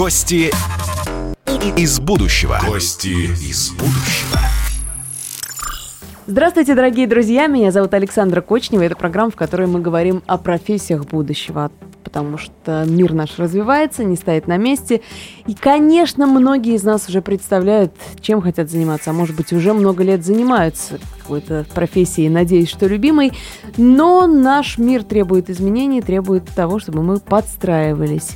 Гости из будущего. Гости из будущего. Здравствуйте, дорогие друзья! Меня зовут Александра Кочнева. Это программа, в которой мы говорим о профессиях будущего, потому что мир наш развивается, не стоит на месте. И, конечно, многие из нас уже представляют, чем хотят заниматься, а может быть, уже много лет занимаются какой-то профессией, надеюсь, что любимой. Но наш мир требует изменений, требует того, чтобы мы подстраивались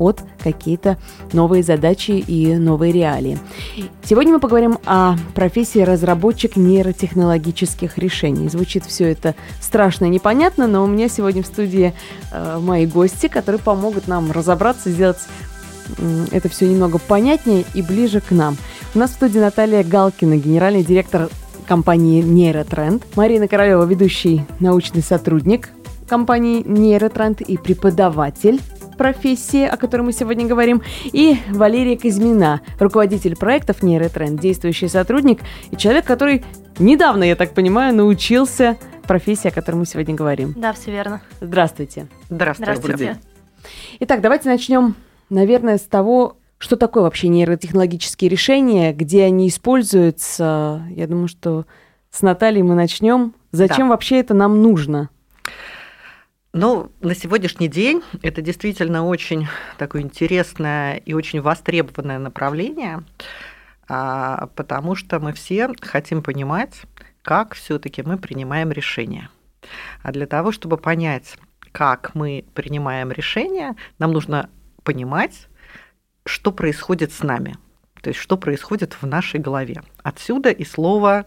под какие-то новые задачи и новые реалии. Сегодня мы поговорим о профессии разработчик нейротехнологических решений. Звучит все это страшно и непонятно, но у меня сегодня в студии э, мои гости, которые помогут нам разобраться, сделать это все немного понятнее и ближе к нам. У нас в студии Наталья Галкина, генеральный директор компании Нейротренд, Марина Королева, ведущий научный сотрудник компании Нейротренд и преподаватель профессии, о которой мы сегодня говорим, и Валерия Казьмина, руководитель проектов Нейротренд, действующий сотрудник и человек, который недавно, я так понимаю, научился профессии, о которой мы сегодня говорим. Да, все верно. Здравствуйте. Здравствуйте. Здравствуйте. Итак, давайте начнем, наверное, с того, что такое вообще нейротехнологические решения, где они используются. Я думаю, что с Натальей мы начнем. Зачем Да. вообще это нам нужно? Ну, на сегодняшний день это действительно очень такое интересное и очень востребованное направление, а, потому что мы все хотим понимать, как все-таки мы принимаем решения. А для того, чтобы понять, как мы принимаем решения, нам нужно понимать, что происходит с нами, то есть что происходит в нашей голове. Отсюда и слово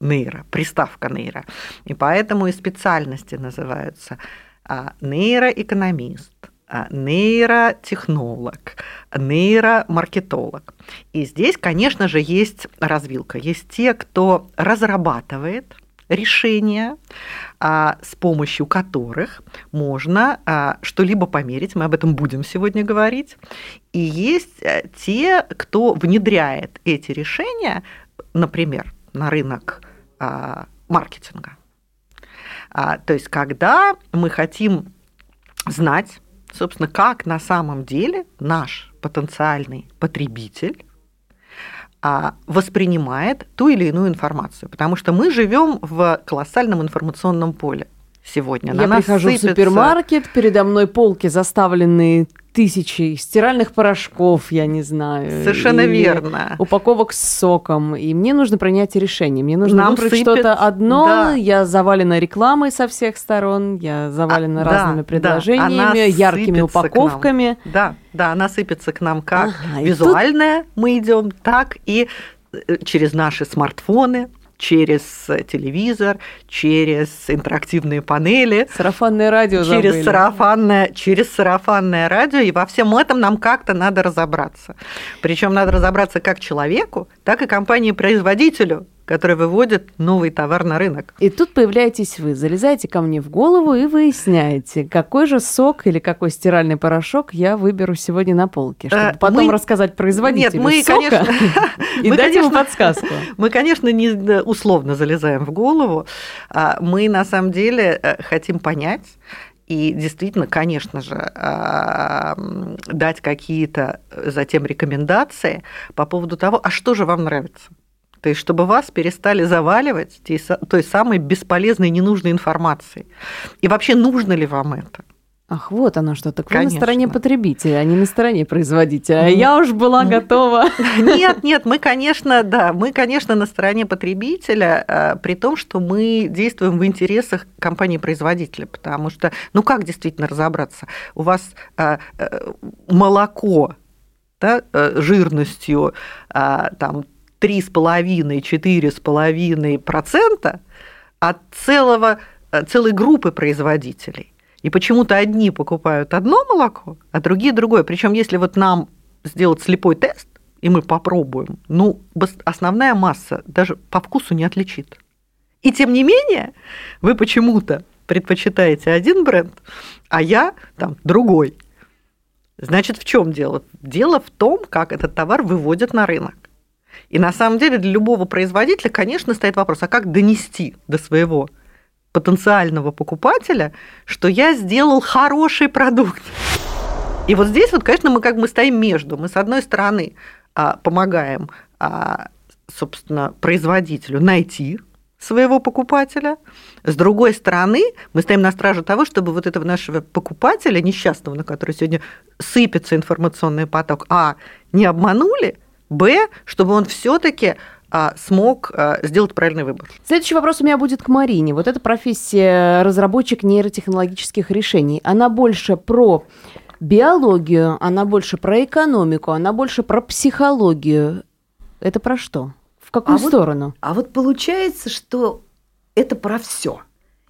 нейро, приставка нейро. И поэтому и специальности называются а, нейроэкономист, а, нейротехнолог, нейромаркетолог. И здесь, конечно же, есть развилка. Есть те, кто разрабатывает решения, а, с помощью которых можно что-либо померить. Мы об этом будем сегодня говорить. И есть э, те, кто внедряет эти решения, например, на рынок маркетинга. А, То есть, когда мы хотим знать, собственно, как на самом деле наш потенциальный потребитель а, воспринимает ту или иную информацию. Потому что мы живем в колоссальном информационном поле сегодня. На Я прихожу в сыпется- супермаркет, передо мной полки, заставленные тысячи стиральных порошков, я не знаю. Совершенно верно. Упаковок с соком. И мне нужно принять решение. Мне нужно Нам выбрать сыпет, что-то одно. да. Я завалена рекламой со всех сторон. Я завалена А, да, разными да, предложениями, она яркими упаковками. Да, да, она сыпется к нам как Ага, визуальная, мы идем, так и э, через наши смартфоны, через телевизор, через интерактивные панели, Сарафанное радио через забыли. сарафанное, через сарафанное радио, и во всем этом нам как-то надо разобраться. Причем надо разобраться как человеку, так и компании-производителю, которая выводит новый товар на рынок. И тут появляетесь вы, залезаете ко мне в голову и выясняете, какой же сок или какой стиральный порошок я выберу сегодня на полке, чтобы Э, потом мы- рассказать производителю Нет, мы, сока конечно, и дать ему подсказку. Мы, конечно, не э, условно залезаем в голову. А Мы на самом деле э, хотим понять и действительно, конечно же, а, дать какие-то затем рекомендации по поводу того, а что же вам нравится. То есть, чтобы вас перестали заваливать той са- той самой бесполезной, ненужной информацией. И вообще, нужно ли вам это? Ах, вот оно что. Так вы на Конечно. стороне потребителя, а не на стороне производителя. А Ну, я уж была готова. Нет, нет, мы, конечно, да, мы, конечно, на стороне потребителя, э, при том, что мы действуем в интересах компании-производителя, потому что, ну как действительно разобраться? У вас э, э, молоко да, э, жирностью там 3,5-4,5% от целого, э, целой группы производителей. И почему-то одни покупают одно молоко, а другие другое. Причем, если вот нам сделать слепой тест, и мы попробуем, ну, основная масса даже по вкусу не отличит. И тем не менее, вы почему-то предпочитаете один бренд, а я там другой. Значит, в чем дело? Дело в том, как этот товар выводят на рынок. И на самом деле для любого производителя, конечно, стоит вопрос, а как донести до своего потенциального покупателя, что я сделал хороший продукт. И вот здесь вот, конечно, мы как бы стоим между. Мы, с одной стороны, а, помогаем, а, собственно, производителю найти своего покупателя. С другой стороны, мы стоим на страже того, чтобы вот этого нашего покупателя, несчастного, на который сегодня сыпется информационный поток, а, не обманули, б, чтобы он все-таки а, смог а, сделать правильный выбор. Следующий вопрос у меня будет к Марине. Вот эта профессия разработчик нейротехнологических решений, она больше про биологию, она больше про экономику, она больше про психологию. Это про что? В какую а сторону? Вот, а вот получается, что это про все.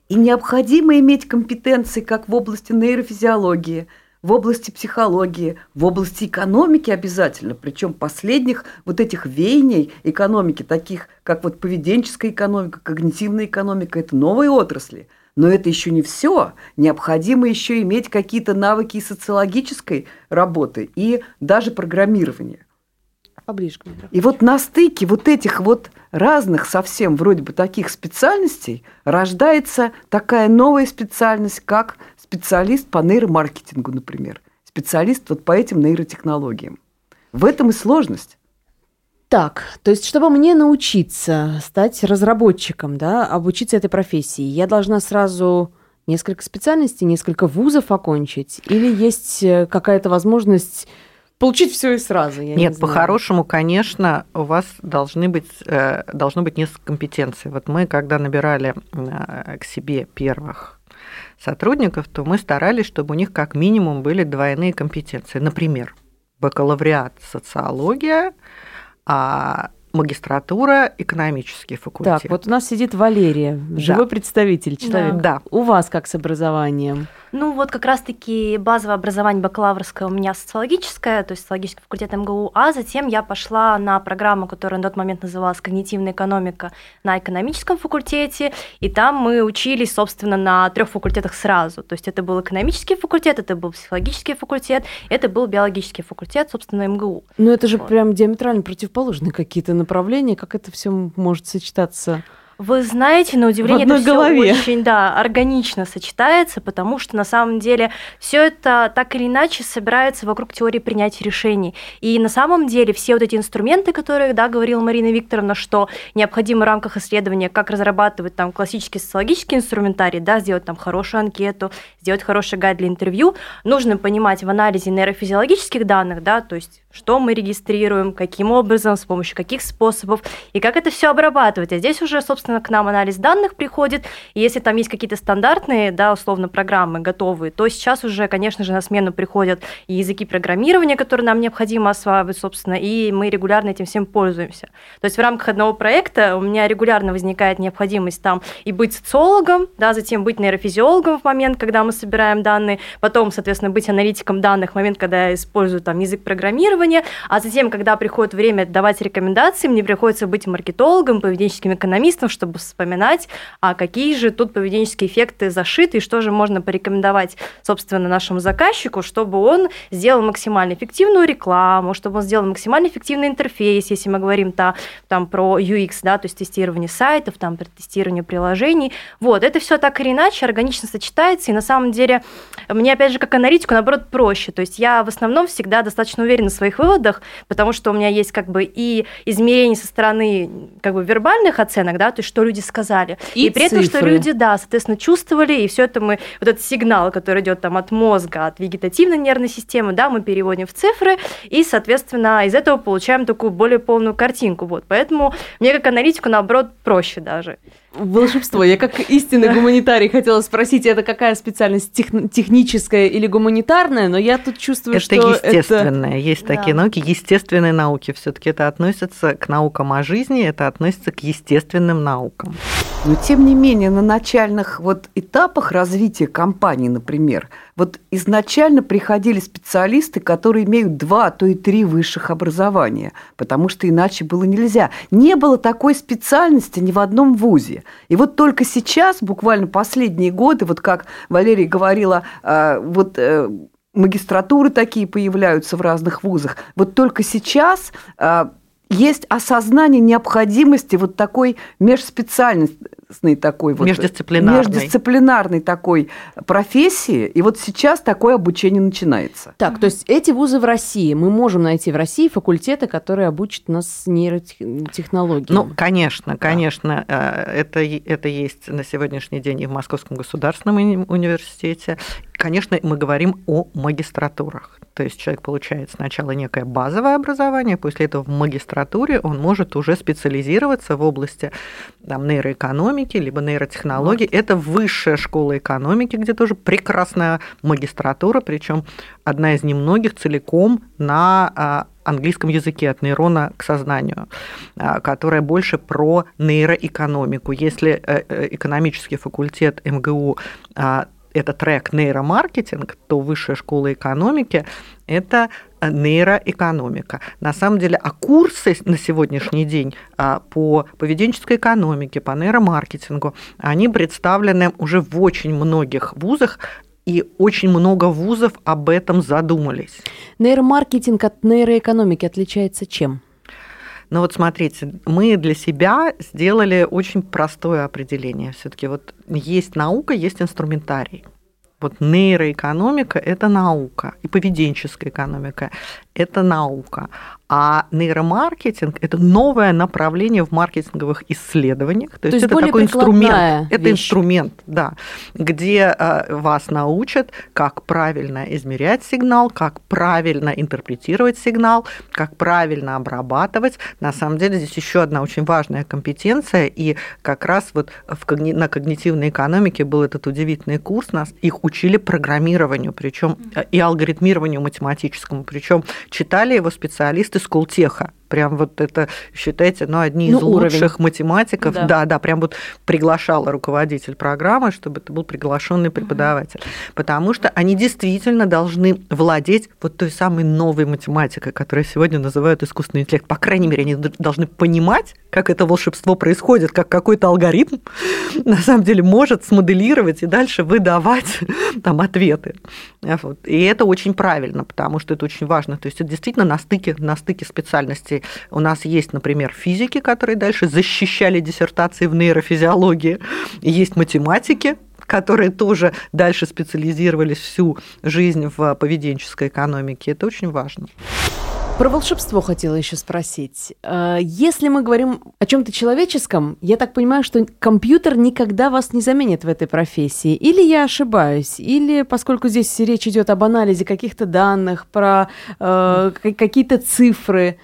И необходимо иметь компетенции как в области нейрофизиологии – в области психологии, в области экономики обязательно, причем последних вот этих веяний экономики, таких как вот поведенческая экономика, когнитивная экономика, это новые отрасли. Но это еще не все. Необходимо еще иметь какие-то навыки и социологической работы, и даже программирования. Поближе И вот на стыке вот этих вот разных совсем вроде бы таких специальностей рождается такая новая специальность, как специалист по нейромаркетингу, например, специалист вот по этим нейротехнологиям. В этом и сложность. Так, то есть, чтобы мне научиться стать разработчиком, да, обучиться этой профессии, я должна сразу несколько специальностей, несколько вузов окончить? Или есть э, какая-то возможность получить все и сразу? Я Нет, не по-хорошему, конечно, у вас должны быть, э, должно быть несколько компетенций. Вот мы, когда набирали э, к себе первых сотрудников, то мы старались, чтобы у них как минимум были двойные компетенции. Например, бакалавриат социология, а магистратура, экономический факультет. Так, вот у нас сидит Валерия, живой да. представитель, человек. Да. У вас как с образованием? Ну, вот как раз-таки базовое образование бакалаврское у меня социологическое, то есть социологический факультет МГУ, а затем я пошла на программу, которая на тот момент называлась «Когнитивная экономика» на экономическом факультете, и там мы учились, собственно, на трех факультетах сразу. То есть это был экономический факультет, это был психологический факультет, это был биологический факультет, собственно, МГУ. Ну, это же вот. прям диаметрально противоположные какие-то направления, как это все может сочетаться? Вы знаете, на удивление это все очень да, органично сочетается, потому что на самом деле все это так или иначе собирается вокруг теории принятия решений. И на самом деле все вот эти инструменты, которые, да, говорила Марина Викторовна, что необходимо в рамках исследования, как разрабатывать там классический социологический инструментарий, да, сделать там хорошую анкету, сделать хороший гайд для интервью, нужно понимать в анализе нейрофизиологических данных, да, то есть что мы регистрируем, каким образом, с помощью каких способов, и как это все обрабатывать. А здесь уже, собственно, собственно, к нам анализ данных приходит, и если там есть какие-то стандартные, да, условно, программы готовые, то сейчас уже, конечно же, на смену приходят и языки программирования, которые нам необходимо осваивать, собственно, и мы регулярно этим всем пользуемся. То есть в рамках одного проекта у меня регулярно возникает необходимость там и быть социологом, да, затем быть нейрофизиологом в момент, когда мы собираем данные, потом, соответственно, быть аналитиком данных в момент, когда я использую там язык программирования, а затем, когда приходит время давать рекомендации, мне приходится быть маркетологом, поведенческим экономистом, чтобы вспоминать, а какие же тут поведенческие эффекты зашиты, и что же можно порекомендовать, собственно, нашему заказчику, чтобы он сделал максимально эффективную рекламу, чтобы он сделал максимально эффективный интерфейс, если мы говорим -то, там про UX, да, то есть тестирование сайтов, там про тестирование приложений. Вот, это все так или иначе органично сочетается, и на самом деле мне, опять же, как аналитику, наоборот, проще. То есть я в основном всегда достаточно уверена в своих выводах, потому что у меня есть как бы и измерения со стороны как бы вербальных оценок, да, то есть что люди сказали. И, и при цифры. этом, что люди, да, соответственно, чувствовали, и все это мы, вот этот сигнал, который идет там от мозга, от вегетативной нервной системы, да, мы переводим в цифры, и, соответственно, из этого получаем такую более полную картинку. Вот. Поэтому мне как аналитику, наоборот, проще даже волшебство. Я как истинный гуманитарий хотела спросить, это какая специальность, тех, техническая или гуманитарная, но я тут чувствую, это что естественное. это... Есть да. такие науки, естественные науки. все таки это относится к наукам о жизни, это относится к естественным наукам. Но тем не менее, на начальных вот этапах развития компании, например, вот изначально приходили специалисты, которые имеют два, а то и три высших образования, потому что иначе было нельзя. Не было такой специальности ни в одном вузе. И вот только сейчас, буквально последние годы, вот как Валерия говорила, а, вот э, магистратуры такие появляются в разных вузах. Вот только сейчас а, есть осознание необходимости вот такой межспециальности, комплексной такой вот... Междисциплинарной. Междисциплинарной такой профессии, и вот сейчас такое обучение начинается. Так, то есть эти вузы в России, мы можем найти в России факультеты, которые обучат нас нейротехнологиям? Ну, конечно, конечно, да. это, это есть на сегодняшний день и в Московском государственном университете, Конечно, мы говорим о магистратурах. То есть человек получает сначала некое базовое образование, после этого в магистратуре он может уже специализироваться в области там, нейроэкономики, либо нейротехнологий. Вот. Это высшая школа экономики, где тоже прекрасная магистратура, причем одна из немногих целиком на а, английском языке от нейрона к сознанию, а, которая больше про нейроэкономику. Если э, э, экономический факультет МГУ а, это трек нейромаркетинг, то высшая школа экономики – это нейроэкономика. На самом деле, а курсы на сегодняшний день а, по поведенческой экономике, по нейромаркетингу, они представлены уже в очень многих вузах, и очень много вузов об этом задумались. Нейромаркетинг от нейроэкономики отличается чем? Но вот смотрите, мы для себя сделали очень простое определение. Все-таки вот есть наука, есть инструментарий. Вот нейроэкономика – это наука, и поведенческая экономика – это наука. А нейромаркетинг – это новое направление в маркетинговых исследованиях. То, То есть, есть это такой инструмент. Вещь. Это инструмент, да, где э, вас научат, как правильно измерять сигнал, как правильно интерпретировать сигнал, как правильно обрабатывать. На самом деле здесь еще одна очень важная компетенция, и как раз вот в когни... на когнитивной экономике был этот удивительный курс, нас их учили программированию, причем э, и алгоритмированию математическому, причем читали его специалисты Скултеха. Прям вот это, считайте, ну, одни ну, из уровень. лучших математиков. Да. да, да, прям вот приглашала руководитель программы, чтобы это был приглашенный преподаватель. Угу. Потому что они действительно должны владеть вот той самой новой математикой, которую сегодня называют искусственный интеллект. По крайней мере, они должны понимать, как это волшебство происходит, как какой-то алгоритм на самом деле может смоделировать и дальше выдавать там ответы. Вот. И это очень правильно, потому что это очень важно. То есть это действительно на стыке, на стыке специальностей у нас есть, например, физики, которые дальше защищали диссертации в нейрофизиологии, есть математики, которые тоже дальше специализировались всю жизнь в поведенческой экономике. Это очень важно. Про волшебство хотела еще спросить. Э, если мы говорим о чем-то человеческом, я так понимаю, что компьютер никогда вас не заменит в этой профессии. Или я ошибаюсь, или поскольку здесь речь идет об анализе каких-то данных, про э, какие-то цифры,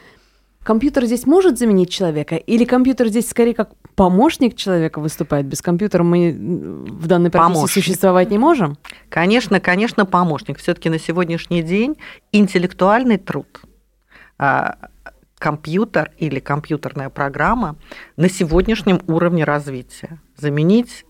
компьютер здесь может заменить человека? Или компьютер здесь скорее как помощник человека выступает? Без компьютера мы в данной профессии помощник. существовать не можем? Конечно, конечно, помощник. Все-таки на сегодняшний день интеллектуальный труд а, компьютер или компьютерная программа на сегодняшнем уровне развития. Заменить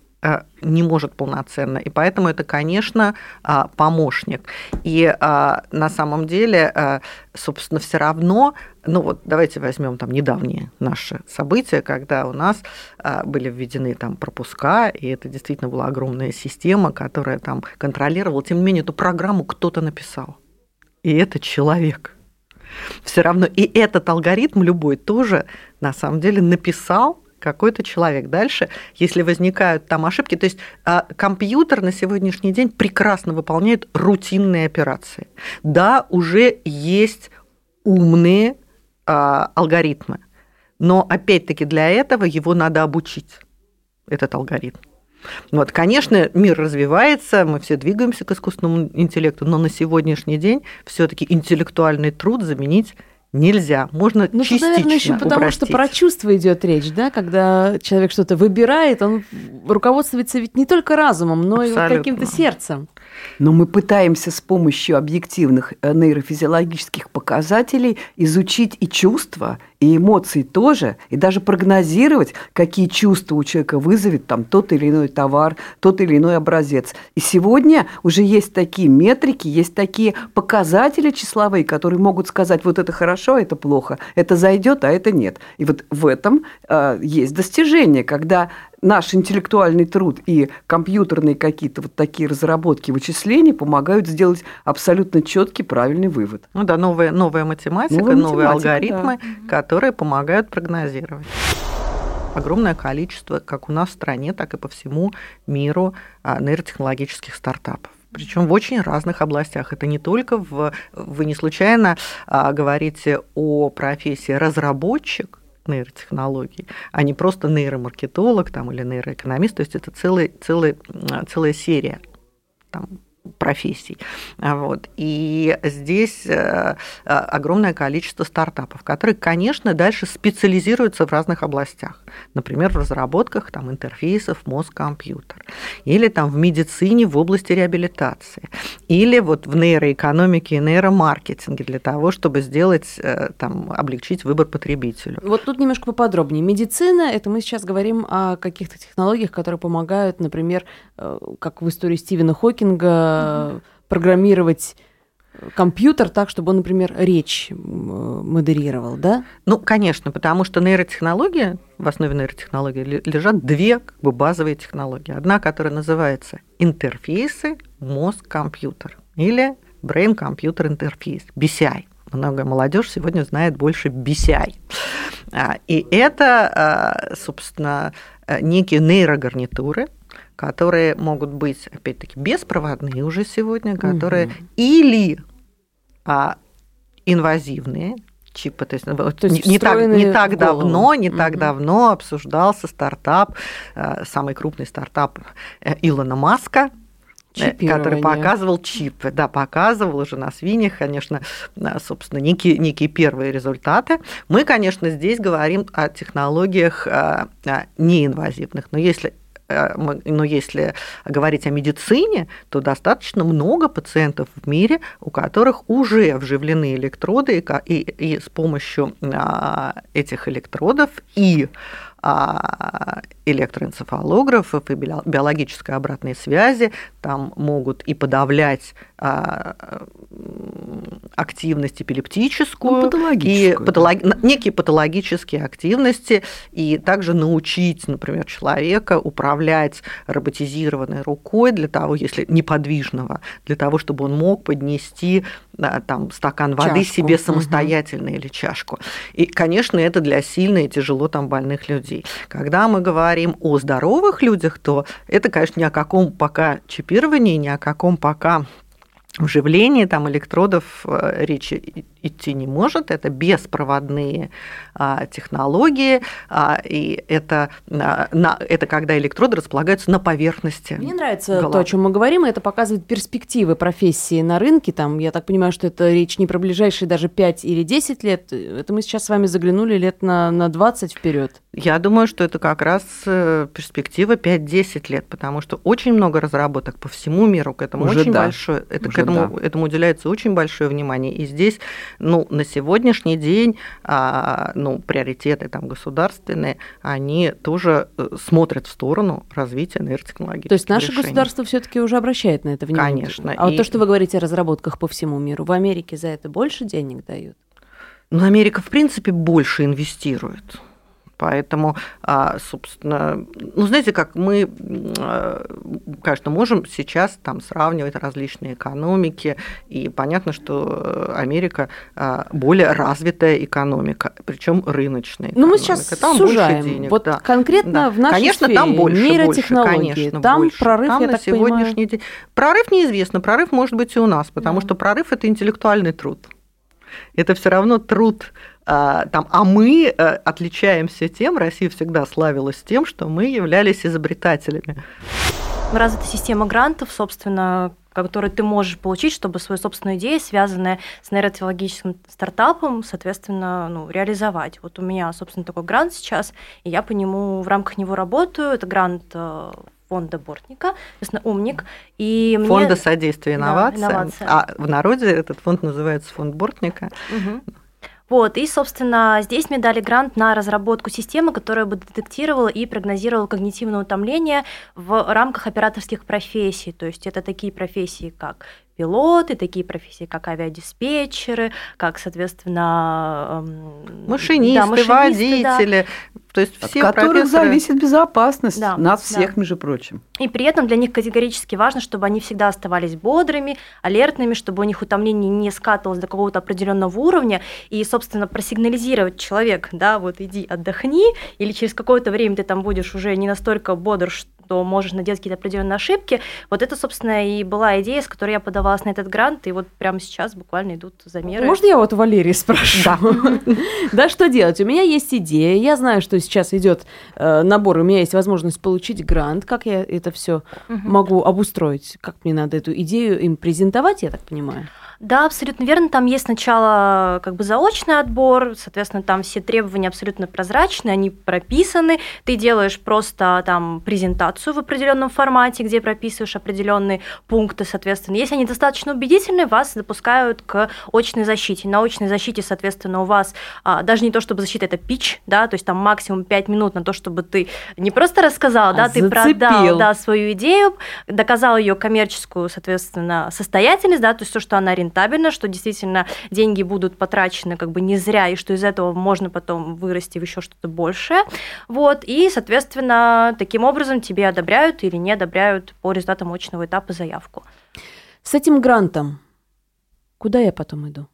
не может полноценно. И поэтому это, конечно, а, помощник. И а, на самом деле, э, собственно, все равно, ну вот давайте возьмем там недавние наши события, когда у нас а, были введены там пропуска, и это действительно была огромная система, которая там контролировала. Тем не менее, эту программу кто-то написал. И это человек. Все равно и этот алгоритм любой тоже на самом деле написал какой-то человек. Дальше, если возникают там ошибки, то есть а, компьютер на сегодняшний день прекрасно выполняет рутинные операции. Да, уже есть умные а, алгоритмы, но опять-таки для этого его надо обучить, этот алгоритм. Вот, конечно, мир развивается, мы все двигаемся к искусственному интеллекту, но на сегодняшний день все-таки интеллектуальный труд заменить нельзя. Можно ну, частично наверное, еще потому упростить. что про чувства идет речь, да, когда человек что-то выбирает, он руководствуется ведь не только разумом, но Абсолютно. и каким-то сердцем. Но мы пытаемся с помощью объективных э, нейрофизиологических показателей изучить и чувства, и эмоции тоже, и даже прогнозировать, какие чувства у человека вызовет там тот или иной товар, тот или иной образец. И сегодня уже есть такие метрики, есть такие показатели числовые, которые могут сказать, вот это хорошо, а это плохо, это зайдет, а это нет. И вот в этом э, есть достижение, когда наш интеллектуальный труд и компьютерные какие-то вот такие разработки вычисления помогают сделать абсолютно четкий правильный вывод. Ну да, новая, новая математика, новая новые математика, алгоритмы, да. Которые помогают прогнозировать. огромное количество, как у нас в стране, так и по всему миру, а, нейротехнологических стартапов причем в очень разных областях. Это не только в... Вы не случайно а, говорите о профессии разработчик, нейротехнологий, а не просто нейромаркетолог там, или нейроэкономист. То есть это целый, целый, целая серия там, профессий. Вот. И здесь э, э, огромное количество стартапов, которые, конечно, дальше специализируются в разных областях. Например, в разработках там, интерфейсов мозг-компьютер. Или там, в медицине в области реабилитации. Или вот в нейроэкономике и нейромаркетинге для того, чтобы сделать, э, там, облегчить выбор потребителю. Вот тут немножко поподробнее. Медицина, это мы сейчас говорим о каких-то технологиях, которые помогают, например, как в истории Стивена Хокинга, программировать компьютер так, чтобы он, например, речь модерировал, да? Ну, конечно, потому что нейротехнология, в основе нейротехнологии лежат две как бы, базовые технологии. Одна, которая называется интерфейсы мозг-компьютер или Brain Computer Interface, BCI. Много молодежь сегодня знает больше BCI. А, и это, а, собственно, некие нейрогарнитуры, которые могут быть, опять-таки, беспроводные уже сегодня, которые угу. или а, инвазивные, чипы. То есть, ну, то есть не, так, не так давно, не так давно обсуждался стартап, э, самый крупный стартап э, Илона Маска, э, который показывал чипы, да, показывал уже на свиньях, конечно, собственно, некие, некие первые результаты. Мы, конечно, здесь говорим о технологиях неинвазивных, но если но если говорить о медицине, то достаточно много пациентов в мире, у которых уже вживлены электроды, и, и, и с помощью а, этих электродов и а, электроэнцефалографов и биологической обратной связи, там могут и подавлять активность эпилептическую, ну, и патолог... да. некие патологические активности, и также научить, например, человека управлять роботизированной рукой для того, если неподвижного, для того, чтобы он мог поднести там, стакан воды чашку. себе самостоятельно угу. или чашку. И, конечно, это для сильно и тяжело там больных людей. Когда мы говорим о здоровых людях, то это, конечно, ни о каком пока чипировании, ни о каком пока вживлении там электродов э, речи идти не может. Это беспроводные а, технологии, а, и это, а, на, это когда электроды располагаются на поверхности. Мне нравится головы. то, о чем мы говорим, и это показывает перспективы профессии на рынке. Там, я так понимаю, что это речь не про ближайшие даже 5 или 10 лет. Это мы сейчас с вами заглянули лет на, на 20 вперед. Я думаю, что это как раз э, перспектива 5-10 лет, потому что очень много разработок по всему миру к этому Уже очень да. большое, это, Уже к этому, да. этому уделяется очень большое внимание. И здесь ну, на сегодняшний день а, ну, приоритеты там, государственные, они тоже э, смотрят в сторону развития нейротехнологий. То есть наше решений. государство все-таки уже обращает на это внимание? Конечно. А и... вот то, что вы говорите о разработках по всему миру, в Америке за это больше денег дают? Ну, Америка, в принципе, больше инвестирует. Поэтому, а, собственно, ну, знаете, как мы, а, конечно, можем сейчас там сравнивать различные экономики, и понятно, что Америка а, более развитая экономика, причем рыночная. Ну, мы сейчас там сужаем. больше денег. Вот да. конкретно да. в нашей Конечно, сфере, там больше, нейротехнологии, больше, конечно, там больше. прорыв, там я на так сегодняшний понимаю... день. Прорыв неизвестно, прорыв может быть и у нас, потому да. что прорыв – это интеллектуальный труд. Это все равно труд там, а мы э, отличаемся тем, Россия всегда славилась тем, что мы являлись изобретателями. Развита система грантов, собственно, которые ты можешь получить, чтобы свою собственную идею, связанную с нейротехнологическим стартапом, соответственно, ну, реализовать. Вот у меня, собственно, такой грант сейчас, и я по нему, в рамках него работаю. Это грант э, фонда Бортника, соответственно, умник. И Фонда мне... содействия инновациям. Да, инновация. А в народе этот фонд называется фонд Бортника. Угу. Вот, и, собственно, здесь мне дали грант на разработку системы, которая бы детектировала и прогнозировала когнитивное утомление в рамках операторских профессий. То есть это такие профессии, как пилоты, такие профессии, как авиадиспетчеры, как, соответственно, эм, машинисты, да, машинисты водители. Да. То есть все От которых профессоры... зависит безопасность да, нас всех, да. между прочим. И при этом для них категорически важно, чтобы они всегда оставались бодрыми, алертными, чтобы у них утомление не скатывалось до какого-то определенного уровня, и, собственно, просигнализировать человек, да, вот иди отдохни, или через какое-то время ты там будешь уже не настолько бодр, что можешь наделать какие-то определенные ошибки. Вот это, собственно, и была идея, с которой я подавалась на этот грант, и вот прямо сейчас буквально идут замеры. Можно я вот у Валерии спрошу? Да. Да, что делать? У меня есть идея, я знаю, что сейчас идет э, набор, у меня есть возможность получить грант, как я это все могу обустроить, как мне надо эту идею им презентовать, я так понимаю? Да, абсолютно верно. Там есть сначала как бы заочный отбор, соответственно, там все требования абсолютно прозрачны, они прописаны. Ты делаешь просто там презентацию в определенном формате, где прописываешь определенные пункты, соответственно. Если они достаточно убедительны, вас допускают к очной защите. На очной защите, соответственно, у вас а, даже не то, чтобы защита, это пич, да, то есть там максимум 5 минут на то, чтобы ты не просто рассказал, а да, зацепил. ты продал да, свою идею, доказал ее коммерческую, соответственно, состоятельность, да, то есть то, что она рентабельно, что действительно деньги будут потрачены как бы не зря, и что из этого можно потом вырасти в еще что-то большее. Вот, и, соответственно, таким образом тебе одобряют или не одобряют по результатам очного этапа заявку. С этим грантом куда я потом иду?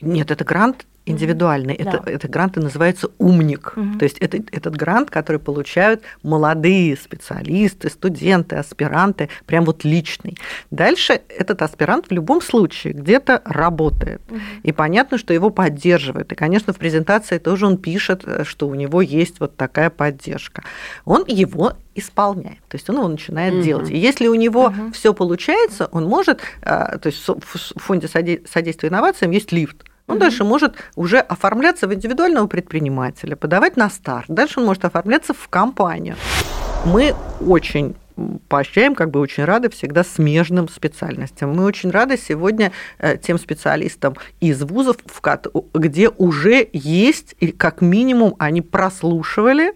Нет, это грант индивидуальный. Это, да. это гранты называется «Умник». Mm-hmm. То есть это, этот грант, который получают молодые специалисты, студенты, аспиранты, прям вот личный. Дальше этот аспирант в любом случае где-то работает. Mm-hmm. И понятно, что его поддерживают. И, конечно, в презентации тоже он пишет, э, что у него есть вот такая поддержка. Он его исполняет, то есть он его начинает mm-hmm. делать. И если у него mm-hmm. все получается, он может, э, то есть в фонде содействия инновациям есть лифт, он mm-hmm. дальше может уже оформляться в индивидуального предпринимателя, подавать на старт. Дальше он может оформляться в компанию. Мы очень поощряем, как бы очень рады всегда смежным специальностям. Мы очень рады сегодня э, тем специалистам из вузов, где уже есть, и как минимум они прослушивали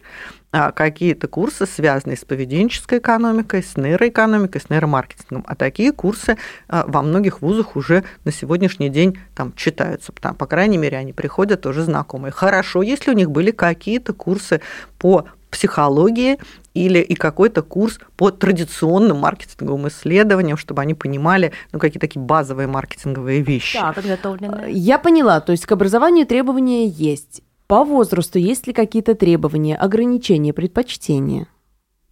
а, какие-то курсы, связанные с поведенческой экономикой, с нейроэкономикой, с нейромаркетингом. А такие курсы а, во многих вузах уже на сегодняшний день там читаются. Там, по крайней мере, они приходят уже знакомые. Хорошо, если у них были какие-то курсы по психологии или и какой-то курс по традиционным маркетинговым исследованиям, чтобы они понимали ну, какие такие базовые маркетинговые вещи. Да, подготовленные. Я поняла, то есть к образованию требования есть. По возрасту есть ли какие-то требования, ограничения, предпочтения?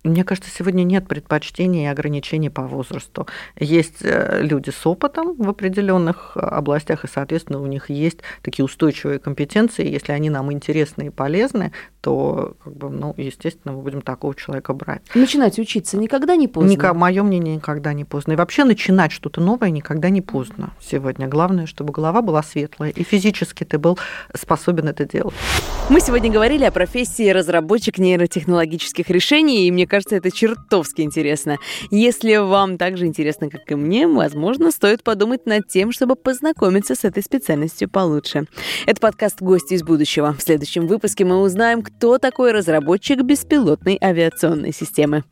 Мне кажется, сегодня нет предпочтений и ограничений по возрасту. Есть э, люди с опытом в определенных э, областях, и, соответственно, у них есть такие устойчивые компетенции. Если они нам интересны и полезны, то, как бы, ну, естественно, мы будем такого человека брать. Начинать учиться никогда не поздно? Никак, мое мнение, никогда не поздно. И вообще начинать что-то новое никогда не поздно сегодня. Главное, чтобы голова была светлая, и физически ты был способен это делать. Мы сегодня говорили о профессии разработчик нейротехнологических решений, и мне кажется, это чертовски интересно. Если вам так же интересно, как и мне, возможно, стоит подумать над тем, чтобы познакомиться с этой специальностью получше. Это подкаст «Гости из будущего». В следующем выпуске мы узнаем, кто такой разработчик беспилотной авиационной системы.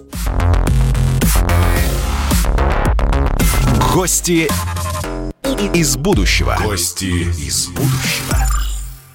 Гости из будущего. Гости из будущего.